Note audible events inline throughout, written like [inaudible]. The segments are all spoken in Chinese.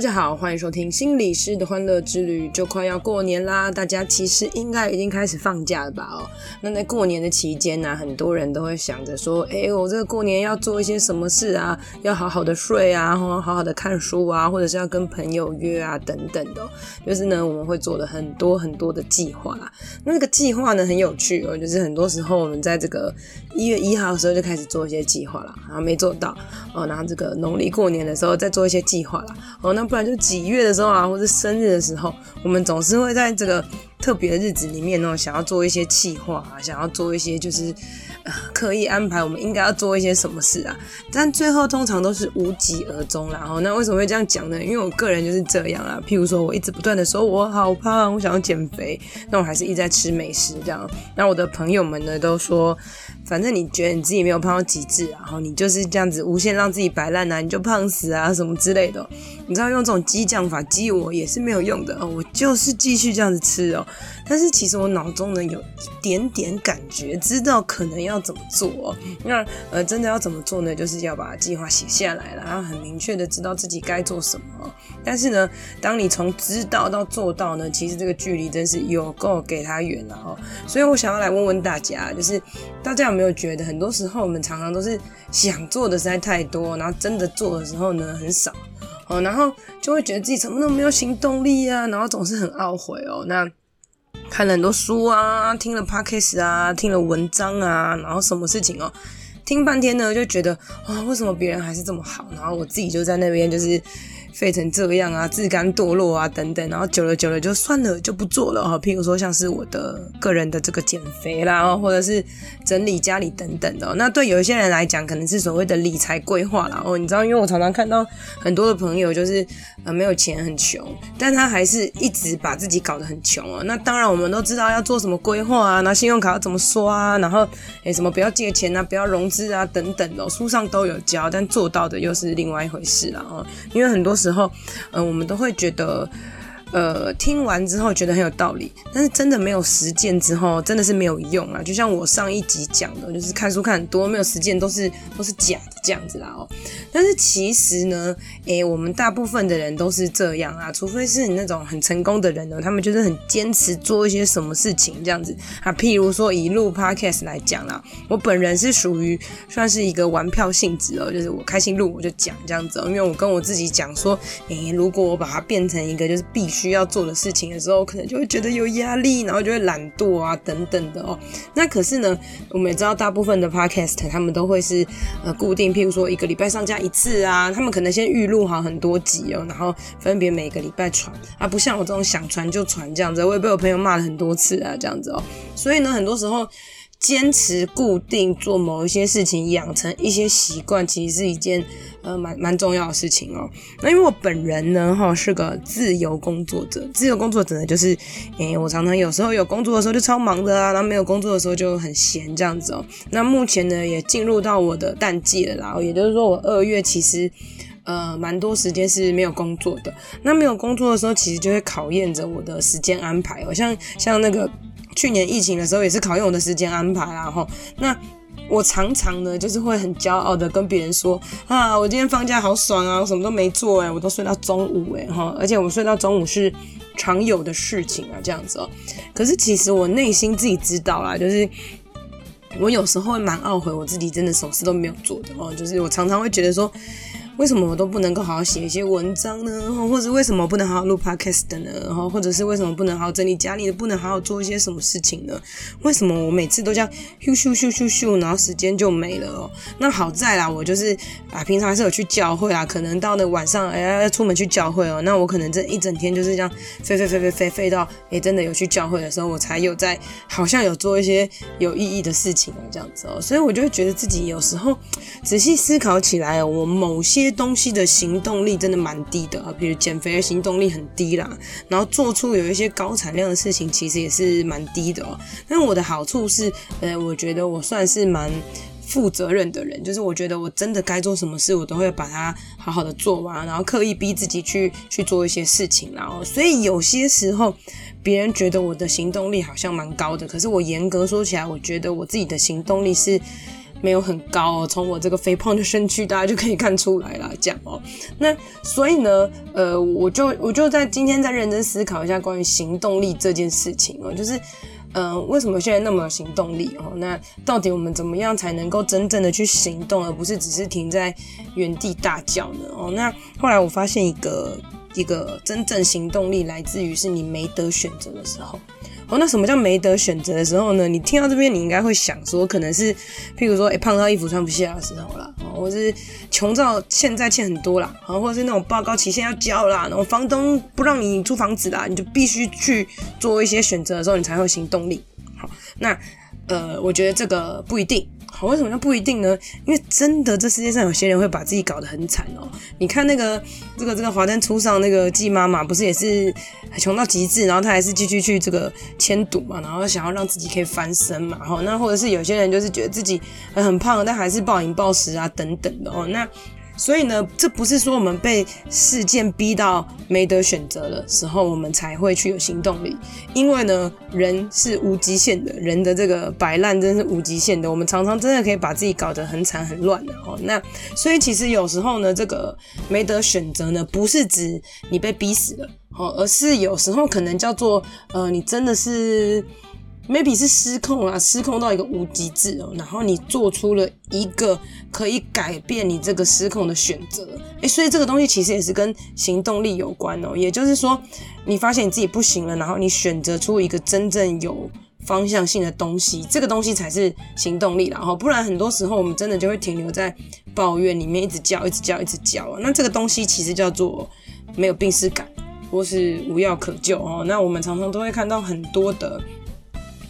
大家好，欢迎收听心理师的欢乐之旅。就快要过年啦，大家其实应该已经开始放假了吧？哦，那在过年的期间呢，很多人都会想着说，哎，我这个过年要做一些什么事啊？要好好的睡啊，好好的看书啊，或者是要跟朋友约啊，等等的。就是呢，我们会做了很多很多的计划啦。那个计划呢，很有趣哦，就是很多时候我们在这个一月一号的时候就开始做一些计划了，然后没做到哦，然后这个农历过年的时候再做一些计划了。哦，那不然就几月的时候啊，或者生日的时候，我们总是会在这个特别的日子里面呢，想要做一些计划啊，想要做一些就是呃刻意安排，我们应该要做一些什么事啊，但最后通常都是无疾而终啦。哦，那为什么会这样讲呢？因为我个人就是这样啊。譬如说，我一直不断的说我好胖，我想要减肥，那我还是一直在吃美食这样。那我的朋友们呢都说，反正你觉得你自己没有胖到极致，然后你就是这样子无限让自己摆烂啊，你就胖死啊什么之类的。你知道用这种激将法激我也是没有用的哦，我就是继续这样子吃哦。但是其实我脑中呢有一点点感觉，知道可能要怎么做。那呃，真的要怎么做呢？就是要把计划写下来了，然后很明确的知道自己该做什么。但是呢，当你从知道到做到呢，其实这个距离真是有够给他远了哦。所以我想要来问问大家，就是大家有没有觉得，很多时候我们常常都是想做的实在太多，然后真的做的时候呢很少。哦，然后就会觉得自己怎么都没有行动力啊，然后总是很懊悔哦。那看了很多书啊，听了 podcast 啊，听了文章啊，然后什么事情哦，听半天呢，就觉得啊、为什么别人还是这么好，然后我自己就在那边就是。废成这样啊，自甘堕落啊，等等，然后久了久了就算了，就不做了哈。譬如说像是我的个人的这个减肥啦，或者是整理家里等等的。那对有一些人来讲，可能是所谓的理财规划啦。哦，你知道，因为我常常看到很多的朋友就是呃没有钱很穷，但他还是一直把自己搞得很穷哦。那当然我们都知道要做什么规划啊，拿信用卡要怎么刷啊，然后诶什么不要借钱啊，不要融资啊等等的，书上都有教，但做到的又是另外一回事了。哦，因为很多时候，嗯，我们都会觉得。呃，听完之后觉得很有道理，但是真的没有实践之后，真的是没有用啊。就像我上一集讲的，就是看书看很多，没有实践都是都是假的这样子啦哦。但是其实呢，诶，我们大部分的人都是这样啊，除非是你那种很成功的人呢，他们就是很坚持做一些什么事情这样子啊。譬如说以录 podcast 来讲啦，我本人是属于算是一个玩票性质哦，就是我开心录我就讲这样子哦，因为我跟我自己讲说，诶，如果我把它变成一个就是必须。需要做的事情的时候，可能就会觉得有压力，然后就会懒惰啊，等等的哦。那可是呢，我们也知道大部分的 podcast 他们都会是呃固定，譬如说一个礼拜上架一次啊，他们可能先预录好很多集哦，然后分别每个礼拜传啊，不像我这种想传就传这样子，我也被我朋友骂了很多次啊，这样子哦。所以呢，很多时候。坚持固定做某一些事情，养成一些习惯，其实是一件呃蛮蛮重要的事情哦。那因为我本人呢，哈是个自由工作者，自由工作者呢就是，诶、我常常有时候有工作的时候就超忙的啊，然后没有工作的时候就很闲这样子哦。那目前呢也进入到我的淡季了啦，也就是说我二月其实呃蛮多时间是没有工作的。那没有工作的时候，其实就会考验着我的时间安排哦，像像那个。去年疫情的时候也是考验我的时间安排啊，齁。那我常常呢，就是会很骄傲的跟别人说啊，我今天放假好爽啊，我什么都没做诶，我都睡到中午诶，齁。而且我睡到中午是常有的事情啊，这样子哦。可是其实我内心自己知道啦，就是我有时候会蛮懊悔，我自己真的什么事都没有做的哦。就是我常常会觉得说。为什么我都不能够好好写一些文章呢？或者为什么不能好好录 podcast 呢？然后或者是为什么不能好好整理家里的，不能好好做一些什么事情呢？为什么我每次都这样咻咻咻咻咻，然后时间就没了哦？那好在啦，我就是啊，平常还是有去教会啊，可能到了晚上哎要出门去教会哦，那我可能这一整天就是这样飞飞飞飞飞飞到哎真的有去教会的时候，我才有在好像有做一些有意义的事情啊这样子哦，所以我就会觉得自己有时候仔细思考起来，我某些。东西的行动力真的蛮低的啊，比如减肥的行动力很低啦，然后做出有一些高产量的事情，其实也是蛮低的哦。但我的好处是，呃，我觉得我算是蛮负责任的人，就是我觉得我真的该做什么事，我都会把它好好的做完，然后刻意逼自己去去做一些事情，然后所以有些时候别人觉得我的行动力好像蛮高的，可是我严格说起来，我觉得我自己的行动力是没有很高哦。从我这个肥胖的身躯，大家就可以看出来了，这样哦。那所以呢，呃，我就我就在今天在认真思考一下关于行动力这件事情哦，就是。嗯、呃，为什么现在那么有行动力哦？那到底我们怎么样才能够真正的去行动，而不是只是停在原地大叫呢？哦，那后来我发现一个一个真正行动力来自于是你没得选择的时候。哦，那什么叫没得选择的时候呢？你听到这边，你应该会想说，可能是譬如说，哎、胖到衣服穿不下的时候啦，或是穷到欠债欠很多啦，或者是那种报告期限要交啦，然后房东不让你租房子啦，你就必须去做一些选择的时候，你才会行动力。好，那呃，我觉得这个不一定。好，为什么就不一定呢？因为真的，这世界上有些人会把自己搞得很惨哦。你看那个这个这个华灯初上那个季妈妈，不是也是穷到极致，然后她还是继续去这个迁赌嘛，然后想要让自己可以翻身嘛。哦，那或者是有些人就是觉得自己很胖，但还是暴饮暴食啊等等的哦。那所以呢，这不是说我们被事件逼到没得选择的时候，我们才会去有行动力。因为呢，人是无极限的，人的这个摆烂真是无极限的。我们常常真的可以把自己搞得很惨很乱的哦。那所以其实有时候呢，这个没得选择呢，不是指你被逼死了哦，而是有时候可能叫做呃，你真的是。Maybe 是失控啊，失控到一个无极致哦，然后你做出了一个可以改变你这个失控的选择，诶，所以这个东西其实也是跟行动力有关哦，也就是说，你发现你自己不行了，然后你选择出一个真正有方向性的东西，这个东西才是行动力，然后不然很多时候我们真的就会停留在抱怨里面，一直叫，一直叫，一直叫，那这个东西其实叫做没有病识感，或是无药可救哦，那我们常常都会看到很多的。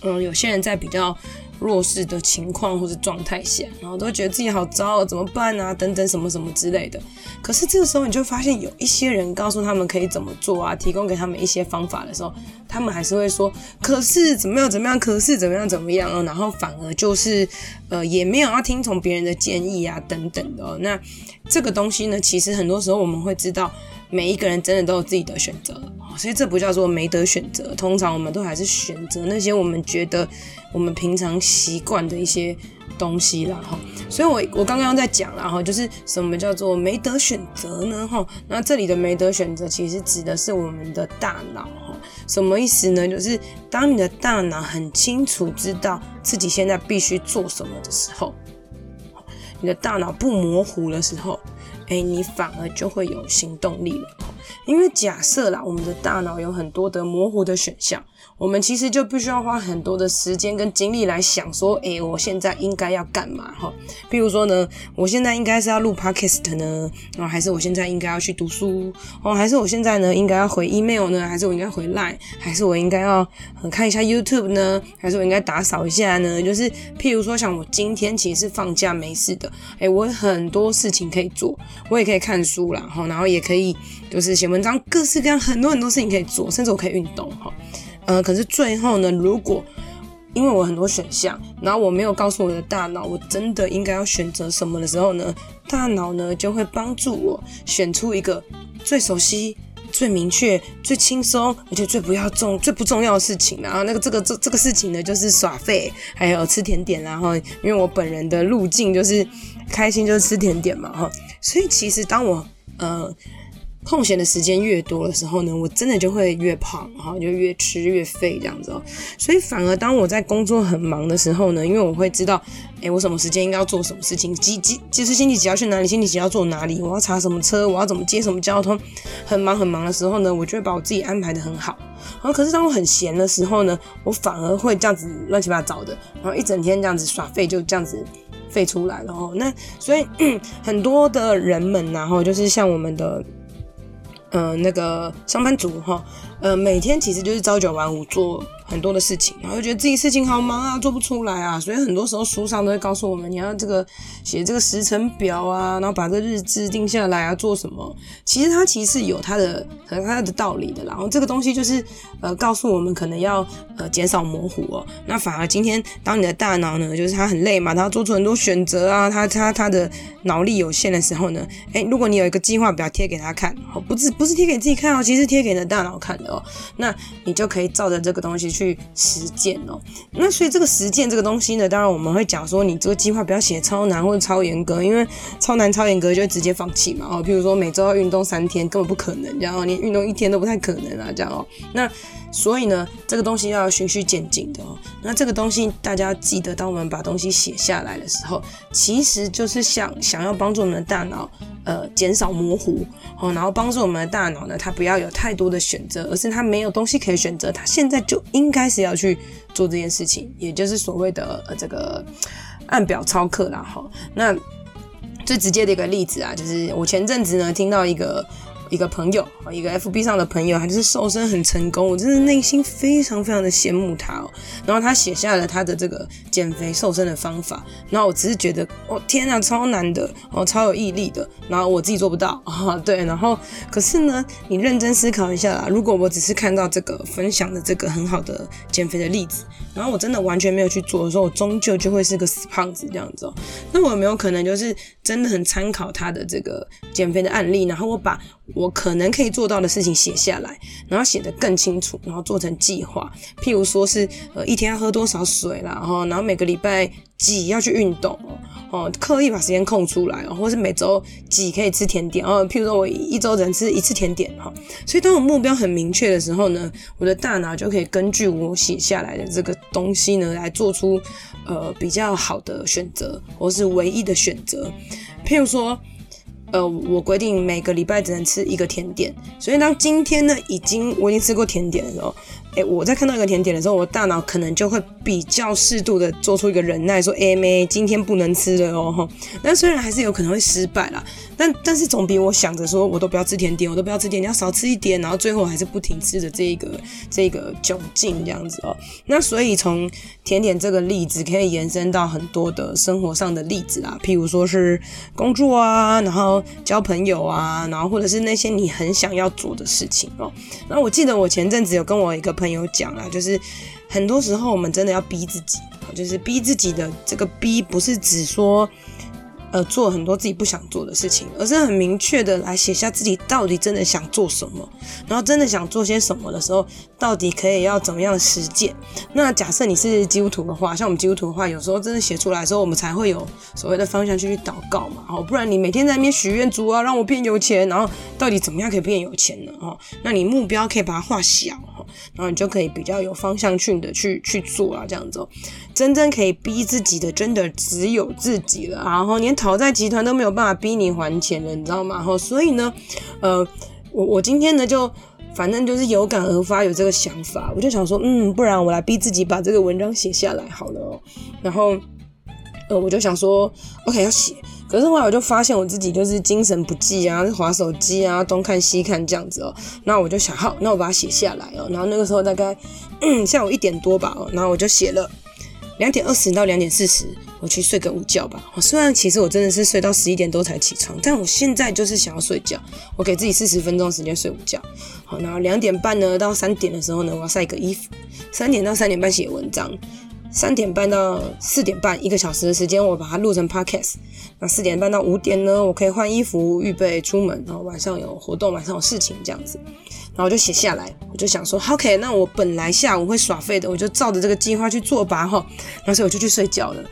嗯，有些人在比较弱势的情况或者状态下，然后都觉得自己好糟，怎么办啊？等等什么什么之类的。可是这个时候，你就发现有一些人告诉他们可以怎么做啊，提供给他们一些方法的时候，他们还是会说：“可是怎么样怎么样？可是怎么样怎么样啊？”然后反而就是呃，也没有要听从别人的建议啊，等等的。那这个东西呢，其实很多时候我们会知道。每一个人真的都有自己的选择，所以这不叫做没得选择。通常我们都还是选择那些我们觉得我们平常习惯的一些东西啦，哈。所以我我刚刚在讲啦，哈，就是什么叫做没得选择呢？哈，那这里的没得选择其实指的是我们的大脑，哈。什么意思呢？就是当你的大脑很清楚知道自己现在必须做什么的时候，你的大脑不模糊的时候。哎，你反而就会有行动力了。因为假设啦，我们的大脑有很多的模糊的选项，我们其实就必须要花很多的时间跟精力来想说，哎，我现在应该要干嘛？哈，比如说呢，我现在应该是要录 podcast 呢，然后还是我现在应该要去读书哦，还是我现在呢应该要回 email 呢，还是我应该回 line，还是我应该要看一下 YouTube 呢，还是我应该打扫一下呢？就是譬如说，像我今天其实是放假没事的，哎，我有很多事情可以做。我也可以看书啦，然后也可以就是写文章，各式各样很多很多事情可以做，甚至我可以运动哈。呃，可是最后呢，如果因为我很多选项，然后我没有告诉我的大脑，我真的应该要选择什么的时候呢，大脑呢就会帮助我选出一个最熟悉、最明确、最轻松，而且最不要重、最不重要的事情。然后那个这个这这个事情呢，就是耍废，还有吃甜点。然后因为我本人的路径就是。开心就是吃甜点嘛，哈，所以其实当我呃空闲的时间越多的时候呢，我真的就会越胖，哈，就越吃越废这样子哦。所以反而当我在工作很忙的时候呢，因为我会知道，诶，我什么时间应该要做什么事情，几几就是星期几要去哪里，星期几要坐哪里，我要查什么车，我要怎么接什么交通，很忙很忙的时候呢，我就会把我自己安排得很好。然后可是当我很闲的时候呢，我反而会这样子乱七八糟的，然后一整天这样子耍废，就这样子。废出来了哦，那所以很多的人们，然后就是像我们的，嗯，那个上班族哈，呃，每天其实就是朝九晚五做很多的事情，然后就觉得自己事情好忙啊，做不出来啊，所以很多时候书上都会告诉我们，你要这个写这个时程表啊，然后把这个日志定下来啊，做什么？其实它其实是有它的可能它的道理的啦。然后这个东西就是呃，告诉我们可能要呃减少模糊哦。那反而今天当你的大脑呢，就是它很累嘛，它要做出很多选择啊，它它它的脑力有限的时候呢，诶，如果你有一个计划表贴给他看，哦，不是不是贴给自己看哦，其实贴给你的大脑看的。哦，那你就可以照着这个东西去去实践哦。那所以这个实践这个东西呢，当然我们会讲说，你这个计划不要写超难或者超严格，因为超难超严格就会直接放弃嘛。哦，譬如说每周要运动三天，根本不可能，然后连运动一天都不太可能啊，这样哦。那所以呢，这个东西要循序渐进的哦。那这个东西大家记得，当我们把东西写下来的时候，其实就是想想要帮助我们的大脑，呃，减少模糊哦，然后帮助我们的大脑呢，它不要有太多的选择，而是它没有东西可以选择，它现在就应开始要去做这件事情，也就是所谓的呃这个按表操课啦。哈，那最直接的一个例子啊，就是我前阵子呢听到一个。一个朋友，一个 FB 上的朋友，他就是瘦身很成功，我真的内心非常非常的羡慕他哦。然后他写下了他的这个减肥瘦身的方法，然后我只是觉得，哦天啊，超难的，哦超有毅力的，然后我自己做不到 [laughs] 啊，对，然后可是呢，你认真思考一下啦，如果我只是看到这个分享的这个很好的减肥的例子，然后我真的完全没有去做的时候，我终究就会是个死胖子这样子哦。那我有没有可能就是真的很参考他的这个减肥的案例，然后我把我可能可以做到的事情写下来，然后写得更清楚，然后做成计划。譬如说是呃一天要喝多少水啦，然后然后每个礼拜几要去运动哦，哦刻意把时间空出来哦，或是每周几可以吃甜点哦。譬如说我一周只能吃一次甜点哈。所以当我目标很明确的时候呢，我的大脑就可以根据我写下来的这个东西呢，来做出呃比较好的选择，或是唯一的选择。譬如说。呃，我规定每个礼拜只能吃一个甜点，所以当今天呢，已经我已经吃过甜点的时候。诶，我在看到一个甜点的时候，我大脑可能就会比较适度的做出一个忍耐，说：“诶妹，今天不能吃了哦。”但虽然还是有可能会失败啦，但但是总比我想着说我都不要吃甜点，我都不要吃甜点，要少吃一点，然后最后还是不停吃的这一个这一个窘境这样子哦。那所以从甜点这个例子可以延伸到很多的生活上的例子啦，譬如说是工作啊，然后交朋友啊，然后或者是那些你很想要做的事情哦。那我记得我前阵子有跟我一个。朋友讲啦，就是很多时候我们真的要逼自己，就是逼自己的这个逼，不是指说。呃，做很多自己不想做的事情，而是很明确的来写下自己到底真的想做什么，然后真的想做些什么的时候，到底可以要怎么样实践。那假设你是基督徒的话，像我们基督徒的话，有时候真的写出来的时候，我们才会有所谓的方向去祷告嘛，哦，不然你每天在那边许愿，主啊，让我变有钱，然后到底怎么样可以变有钱呢？哦，那你目标可以把它画小，然后你就可以比较有方向性的去去做啊，这样子。真正可以逼自己的，真的只有自己了。然后连讨债集团都没有办法逼你还钱了，你知道吗？然后所以呢，[laughs] 呃，我我今天呢就反正就是有感而发，有这个想法，我就想说，嗯，不然我来逼自己把这个文章写下来好了哦。然后，呃，我就想说，OK 要写，可是后来我就发现我自己就是精神不济啊，滑手机啊，东看西看这样子哦。那我就想，好，那我把它写下来哦。然后那个时候大概下午一点多吧，哦，然后我就写了。两点二十到两点四十，我去睡个午觉吧。我虽然其实我真的是睡到十一点多才起床，但我现在就是想要睡觉。我给自己四十分钟时间睡午觉。好，然后两点半呢到三点的时候呢，我要晒个衣服。三点到三点半写文章。三点半到四点半，一个小时的时间，我把它录成 podcast。那四点半到五点呢，我可以换衣服，预备出门。然后晚上有活动，晚上有事情这样子。然后我就写下来，我就想说，OK，那我本来下午会耍废的，我就照着这个计划去做吧，哈。然后所以我就去睡觉了。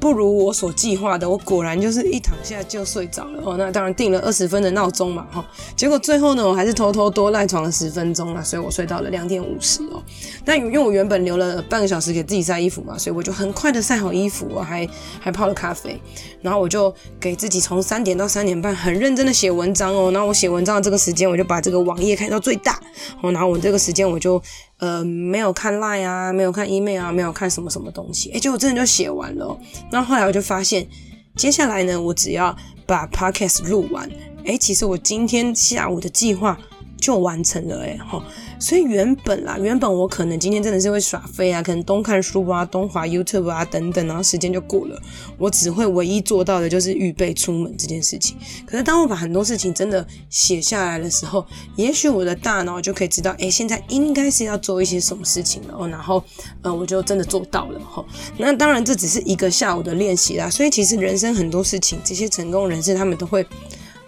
不如我所计划的，我果然就是一躺下就睡着了哦。那当然定了二十分的闹钟嘛，哈。结果最后呢，我还是偷偷多赖床了十分钟了，所以我睡到了两点五十哦。但因为我原本留了半个小时给自己晒衣服嘛，所以我就很快的晒好衣服，我还还泡了咖啡，然后我就给自己从三点到三点半很认真的写文章哦。然后我写文章的这个时间，我就把这个网页开到最大哦。然后我这个时间我就。呃，没有看 Line 啊，没有看 email 啊，没有看什么什么东西，诶，结果真的就写完了那。后来我就发现，接下来呢，我只要把 podcast 录完，诶，其实我今天下午的计划就完成了哎哈，所以原本啦，原本我可能今天真的是会耍废啊，可能东看书啊，东滑 YouTube 啊等等，然后时间就过了。我只会唯一做到的就是预备出门这件事情。可是当我把很多事情真的写下来的时候，也许我的大脑就可以知道，哎，现在应该是要做一些什么事情了哦。然后，呃，我就真的做到了哈。那当然这只是一个下午的练习啦。所以其实人生很多事情，这些成功人士他们都会。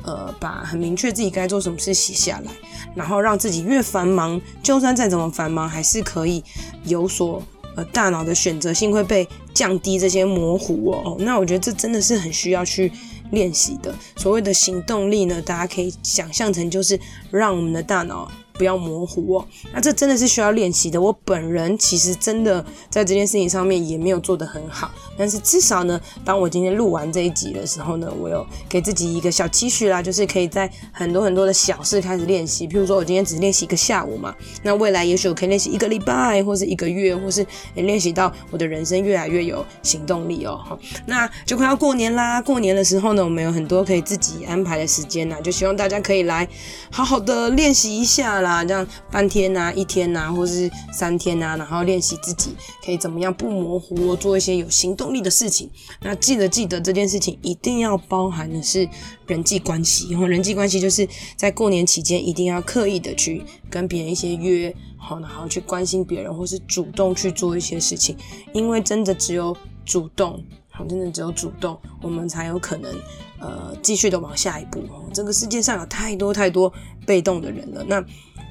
呃，把很明确自己该做什么事写下来，然后让自己越繁忙，就算再怎么繁忙，还是可以有所呃大脑的选择性会被降低这些模糊哦。那我觉得这真的是很需要去练习的。所谓的行动力呢，大家可以想象成就是让我们的大脑。不要模糊哦，那这真的是需要练习的。我本人其实真的在这件事情上面也没有做得很好，但是至少呢，当我今天录完这一集的时候呢，我有给自己一个小期许啦，就是可以在很多很多的小事开始练习。譬如说我今天只练习一个下午嘛，那未来也许我可以练习一个礼拜，或是一个月，或是练习到我的人生越来越有行动力哦。好，那就快要过年啦，过年的时候呢，我们有很多可以自己安排的时间呐，就希望大家可以来好好的练习一下啦。啊，这样半天、啊，一天、啊，或是三天、啊，然后练习自己可以怎么样不模糊，做一些有行动力的事情。那记得记得这件事情一定要包含的是人际关系，然后人际关系就是在过年期间一定要刻意的去跟别人一些约，好，然后去关心别人，或是主动去做一些事情，因为真的只有主动。好真的只有主动，我们才有可能，呃，继续的往下一步。这个世界上有太多太多被动的人了，那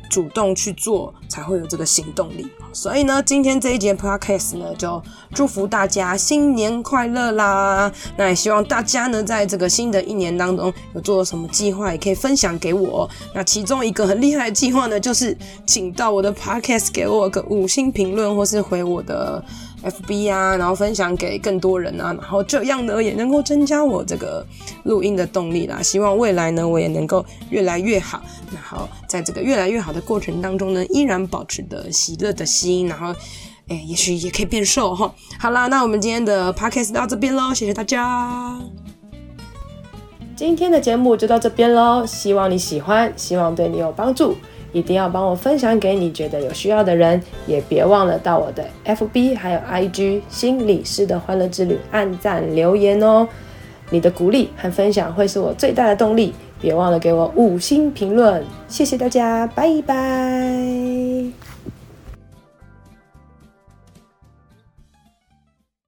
主动去做，才会有这个行动力。所以呢，今天这一节 podcast 呢，就祝福大家新年快乐啦！那也希望大家呢，在这个新的一年当中，有做什么计划，也可以分享给我。那其中一个很厉害的计划呢，就是请到我的 podcast 给我个五星评论，或是回我的。FB 啊，然后分享给更多人啊，然后这样呢也能够增加我这个录音的动力啦。希望未来呢我也能够越来越好，然后在这个越来越好的过程当中呢，依然保持的喜乐的心，然后诶，也许也可以变瘦哈。好啦，那我们今天的 Podcast 到这边喽，谢谢大家。今天的节目就到这边喽，希望你喜欢，希望对你有帮助。一定要帮我分享给你觉得有需要的人，也别忘了到我的 FB 还有 IG 心理师的欢乐之旅按赞留言哦。你的鼓励和分享会是我最大的动力，别忘了给我五星评论，谢谢大家，拜拜。